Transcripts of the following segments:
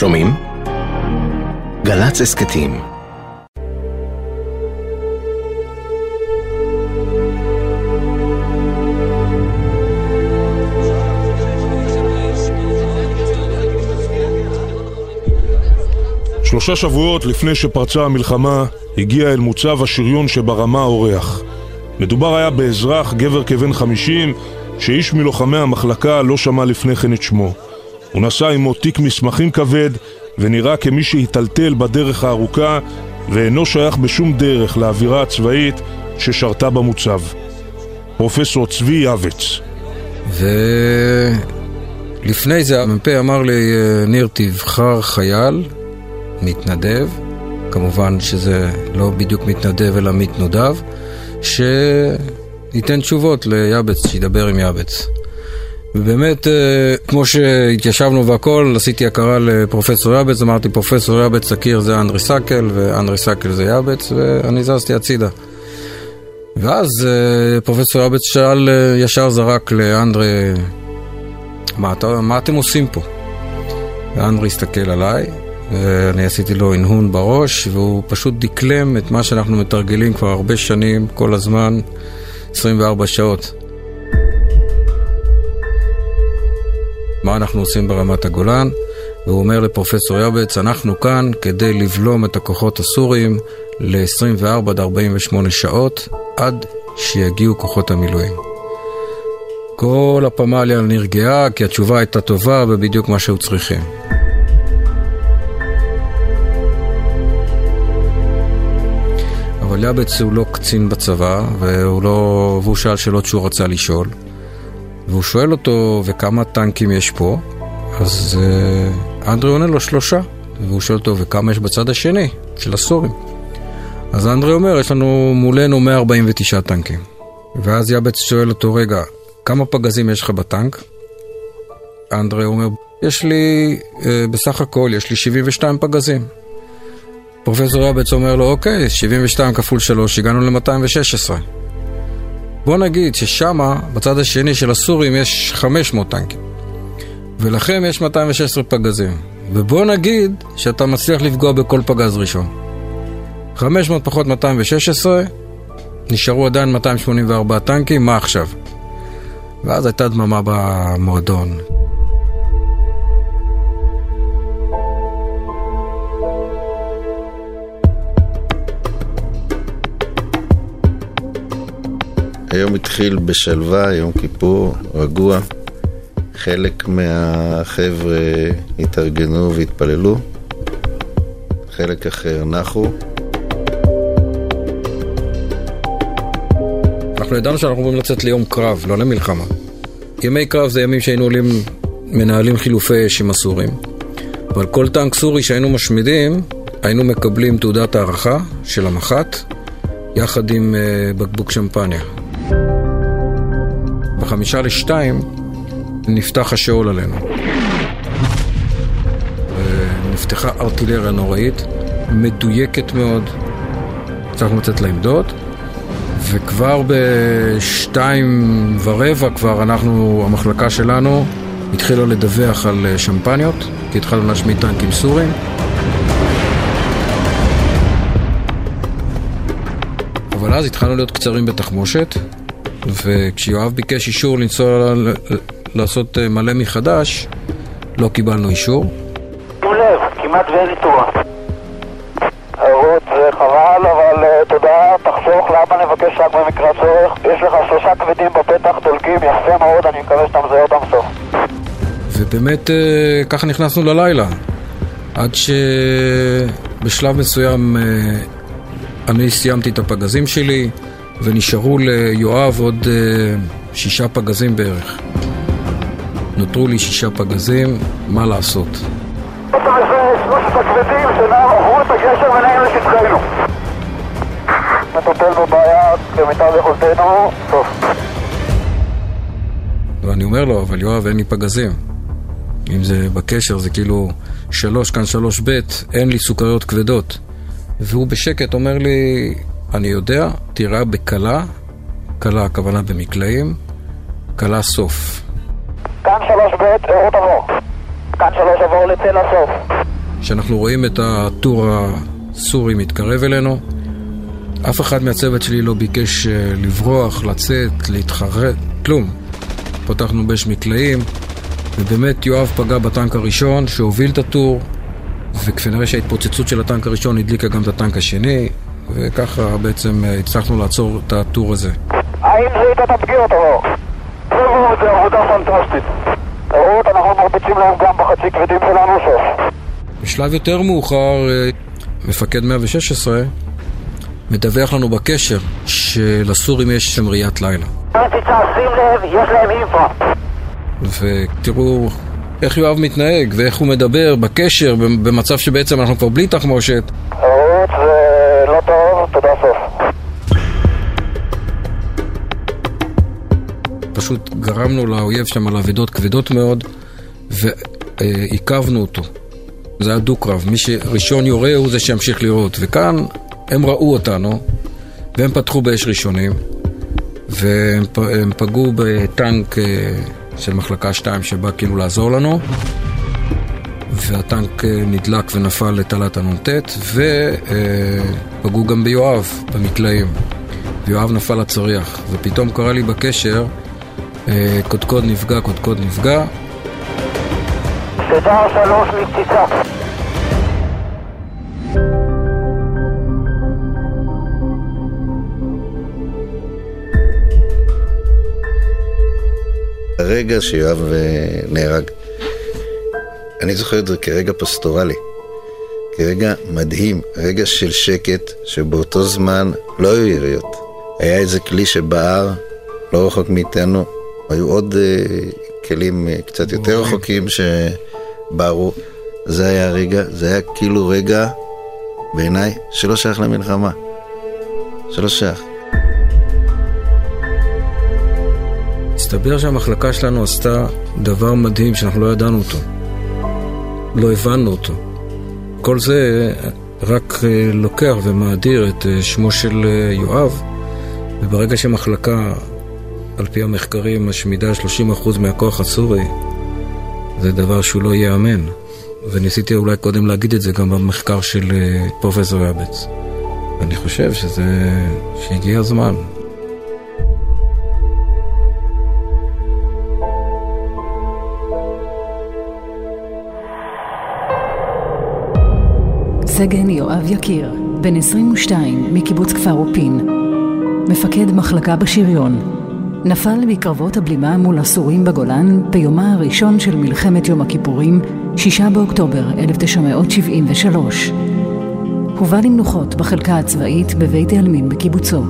שומעים? גל"צ הסכתים שלושה שבועות לפני שפרצה המלחמה, הגיע אל מוצב השריון שברמה אורח. מדובר היה באזרח, גבר כבן חמישים, שאיש מלוחמי המחלקה לא שמע לפני כן את שמו. הוא נשא עמו תיק מסמכים כבד, ונראה כמי שהיטלטל בדרך הארוכה, ואינו שייך בשום דרך לאווירה הצבאית ששרתה במוצב. פרופסור צבי יעבץ. ולפני זה המ"פ אמר לי, ניר, תבחר חייל מתנדב, כמובן שזה לא בדיוק מתנדב אלא מתנודב, שייתן תשובות ליאבץ, שידבר עם יאבץ. ובאמת, אה, כמו שהתיישבנו והכל, עשיתי הכרה לפרופסור יאבץ, אמרתי פרופסור יאבץ תכיר זה אנדרי סאקל, ואנדרי סאקל זה יאבץ, ואני זזתי הצידה. ואז אה, פרופסור יאבץ שאל, אה, ישר זרק לאנדרי, מה, מה אתם עושים פה? ואנדרי הסתכל עליי, ואני עשיתי לו הנהון בראש, והוא פשוט דקלם את מה שאנחנו מתרגלים כבר הרבה שנים, כל הזמן, 24 שעות. מה אנחנו עושים ברמת הגולן? והוא אומר לפרופסור יאבץ, אנחנו כאן כדי לבלום את הכוחות הסוריים ל-24 עד 48 שעות, עד שיגיעו כוחות המילואים. כל הפמליה נרגעה, כי התשובה הייתה טובה ובדיוק מה שהיו צריכים. אבל יאבץ הוא לא קצין בצבא, והוא, לא... והוא שאל שאלות שהוא רצה לשאול. והוא שואל אותו, וכמה טנקים יש פה? אז uh, אנדרי עונה לו שלושה. והוא שואל אותו, וכמה יש בצד השני, של הסורים? אז אנדרי אומר, יש לנו מולנו 149 טנקים. ואז יאבץ שואל אותו, רגע, כמה פגזים יש לך בטנק? אנדרי אומר, יש לי, uh, בסך הכל, יש לי 72 פגזים. פרופסור יאבץ אומר לו, אוקיי, 72 כפול 3, הגענו ל-216. בוא נגיד ששמה, בצד השני של הסורים, יש 500 טנקים. ולכם יש 216 פגזים. ובוא נגיד שאתה מצליח לפגוע בכל פגז ראשון. 500 פחות 216, נשארו עדיין 284 טנקים, מה עכשיו? ואז הייתה דממה במועדון. היום התחיל בשלווה, יום כיפור, רגוע. חלק מהחבר'ה התארגנו והתפללו, חלק אחר נחו. אנחנו ידענו שאנחנו אמורים לצאת ליום קרב, לא למלחמה. ימי קרב זה ימים שהיינו עולים, מנהלים חילופי אש עם הסורים. אבל כל טנק סורי שהיינו משמידים, היינו מקבלים תעודת הערכה של המח"ט, יחד עם uh, בקבוק שמפניה. בחמישה לשתיים נפתח השאול עלינו. נפתחה ארטילריה נוראית, מדויקת מאוד. הצלחנו לצאת לעמדות, וכבר בשתיים ורבע כבר אנחנו, המחלקה שלנו, התחילה לדווח על שמפניות, כי התחלנו להשמיד טנקים סורים. אבל אז התחלנו להיות קצרים בתחמושת, וכשיואב ביקש אישור לנסוע לעשות אה, מלא מחדש, לא קיבלנו אישור. שים לב, כמעט ואין איתור. רות, זה חבל, אבל uh, תודה, תחסוך, לאבא נבקש רק במקרה צורך. יש לך שלושה כבדים בפתח, דולקים, יפה מאוד, אני מקווה שאתה מזהה אותם סוף. ובאמת uh, ככה נכנסנו ללילה. עד שבשלב מסוים אני סיימתי את הפגזים שלי, ונשארו ליואב עוד uh, שישה פגזים בערך. נותרו לי שישה פגזים, מה לעשות? ואני אומר לו, אבל יואב, אין לי פגזים. אם זה בקשר, זה כאילו שלוש כאן שלוש בית, אין לי סוכריות כבדות. והוא בשקט אומר לי, אני יודע, תירה בקלה, קלה הכוונה במקלעים, קלה סוף. כאן שלוש ב', אירות עבור. כאן שלוש עבור לתל הסוף. כשאנחנו רואים את הטור הסורי מתקרב אלינו, אף אחד מהצוות שלי לא ביקש אה, לברוח, לצאת, להתחרט, כלום. פתחנו באש מקלעים, ובאמת יואב פגע בטנק הראשון שהוביל את הטור, וכנראה שההתפוצצות של הטנק הראשון הדליקה גם את הטנק השני, וככה בעצם אה, הצלחנו לעצור את הטור הזה. האם זיהית את הפגיעות או לא? זה עבודה פנטסטית. רות, אנחנו מרביצים להם גם בחצי כבדים שלנו סוף. בשלב יותר מאוחר, אה, מפקד 116 מדווח לנו בקשר שלסורים יש שם ראיית לילה. ותראו איך יואב מתנהג ואיך הוא מדבר בקשר במצב שבעצם אנחנו כבר בלי תחמושת. פשוט גרמנו לאויב שם על אבדות כבדות מאוד ועיכבנו אותו. זה היה דו-קרב, מי שראשון יורה הוא זה שימשיך לירות. וכאן הם ראו אותנו והם פתחו באש ראשונים והם פגעו בטנק אה, של מחלקה 2 שבא כאילו לעזור לנו והטנק אה, נדלק ונפל לתעלת הנ"ט ופגעו גם ביואב במקלעים ויואב נפל לצריח ופתאום קרה לי בקשר אה, קודקוד נפגע, קודקוד נפגע תדע שלוש מפציצה. הרגע שיואב אה, נהרג, אני זוכר את זה כרגע פסטורלי, כרגע מדהים, רגע של שקט, שבאותו זמן לא היו יריות. היה איזה כלי שבער, לא רחוק מאיתנו, היו עוד uh, כלים uh, קצת יותר רחוקים שבערו. זה היה הרגע, זה היה כאילו רגע, בעיניי, שלא שייך למלחמה. שלא שייך. הסתבר שהמחלקה שלנו עשתה דבר מדהים שאנחנו לא ידענו אותו. לא הבנו אותו. כל זה רק אה, לוקח ומאדיר את שמו של יואב, וברגע שמחלקה, על פי המחקרים, משמידה 30% מהכוח הסורי, זה דבר שהוא לא ייאמן. וניסיתי אולי קודם להגיד את זה גם במחקר של פרופסור יאבץ. אני חושב שזה... שהגיע הזמן. סגן יואב יקיר, בן 22, מקיבוץ כפר אופין. מפקד מחלקה בשריון. נפל בקרבות הבלימה מול הסורים בגולן ביומה הראשון של מלחמת יום הכיפורים, 6 באוקטובר 1973. הובא למנוחות בחלקה הצבאית בבית העלמין בקיבוצו.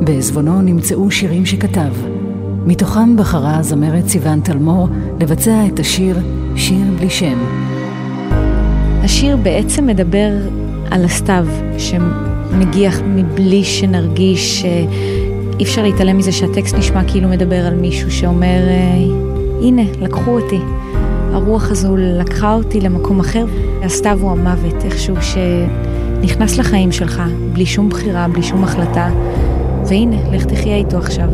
בעזבונו נמצאו שירים שכתב. מתוכם בחרה הזמרת סיון תלמור לבצע את השיר "שיר בלי שם". השיר בעצם מדבר על הסתיו שמגיח מבלי שנרגיש, אי אפשר להתעלם מזה שהטקסט נשמע כאילו מדבר על מישהו שאומר, הנה, לקחו אותי. הרוח הזו לקחה אותי למקום אחר. הסתיו הוא המוות, איכשהו שנכנס לחיים שלך, בלי שום בחירה, בלי שום החלטה, והנה, לך תחיה איתו עכשיו.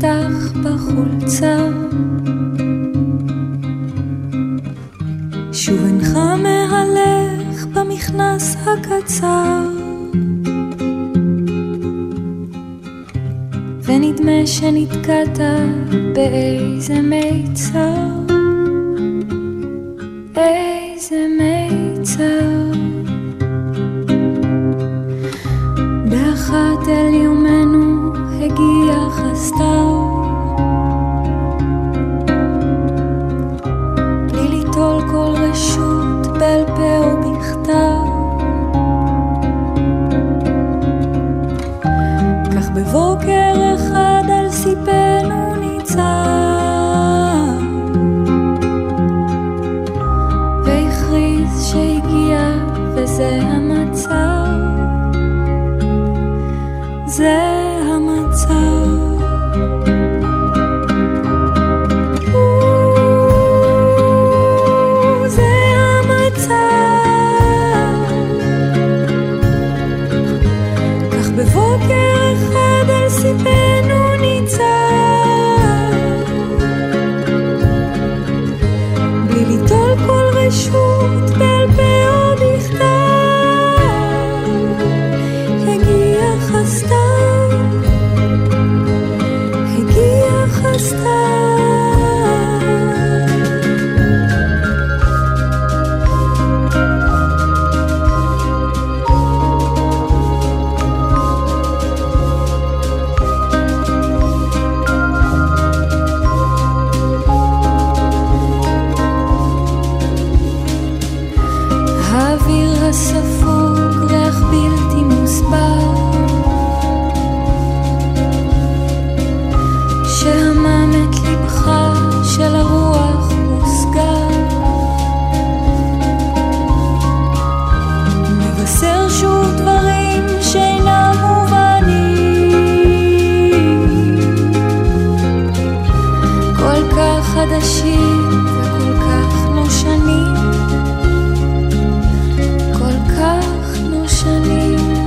נפתח בחולצה. שוב אינך מהלך במכנס הקצר. ונדמה שנתקעת באיזה מיצר. Stop. stars. חדשים וכל כך נושנים, כל כך נושנים.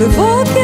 בבוקר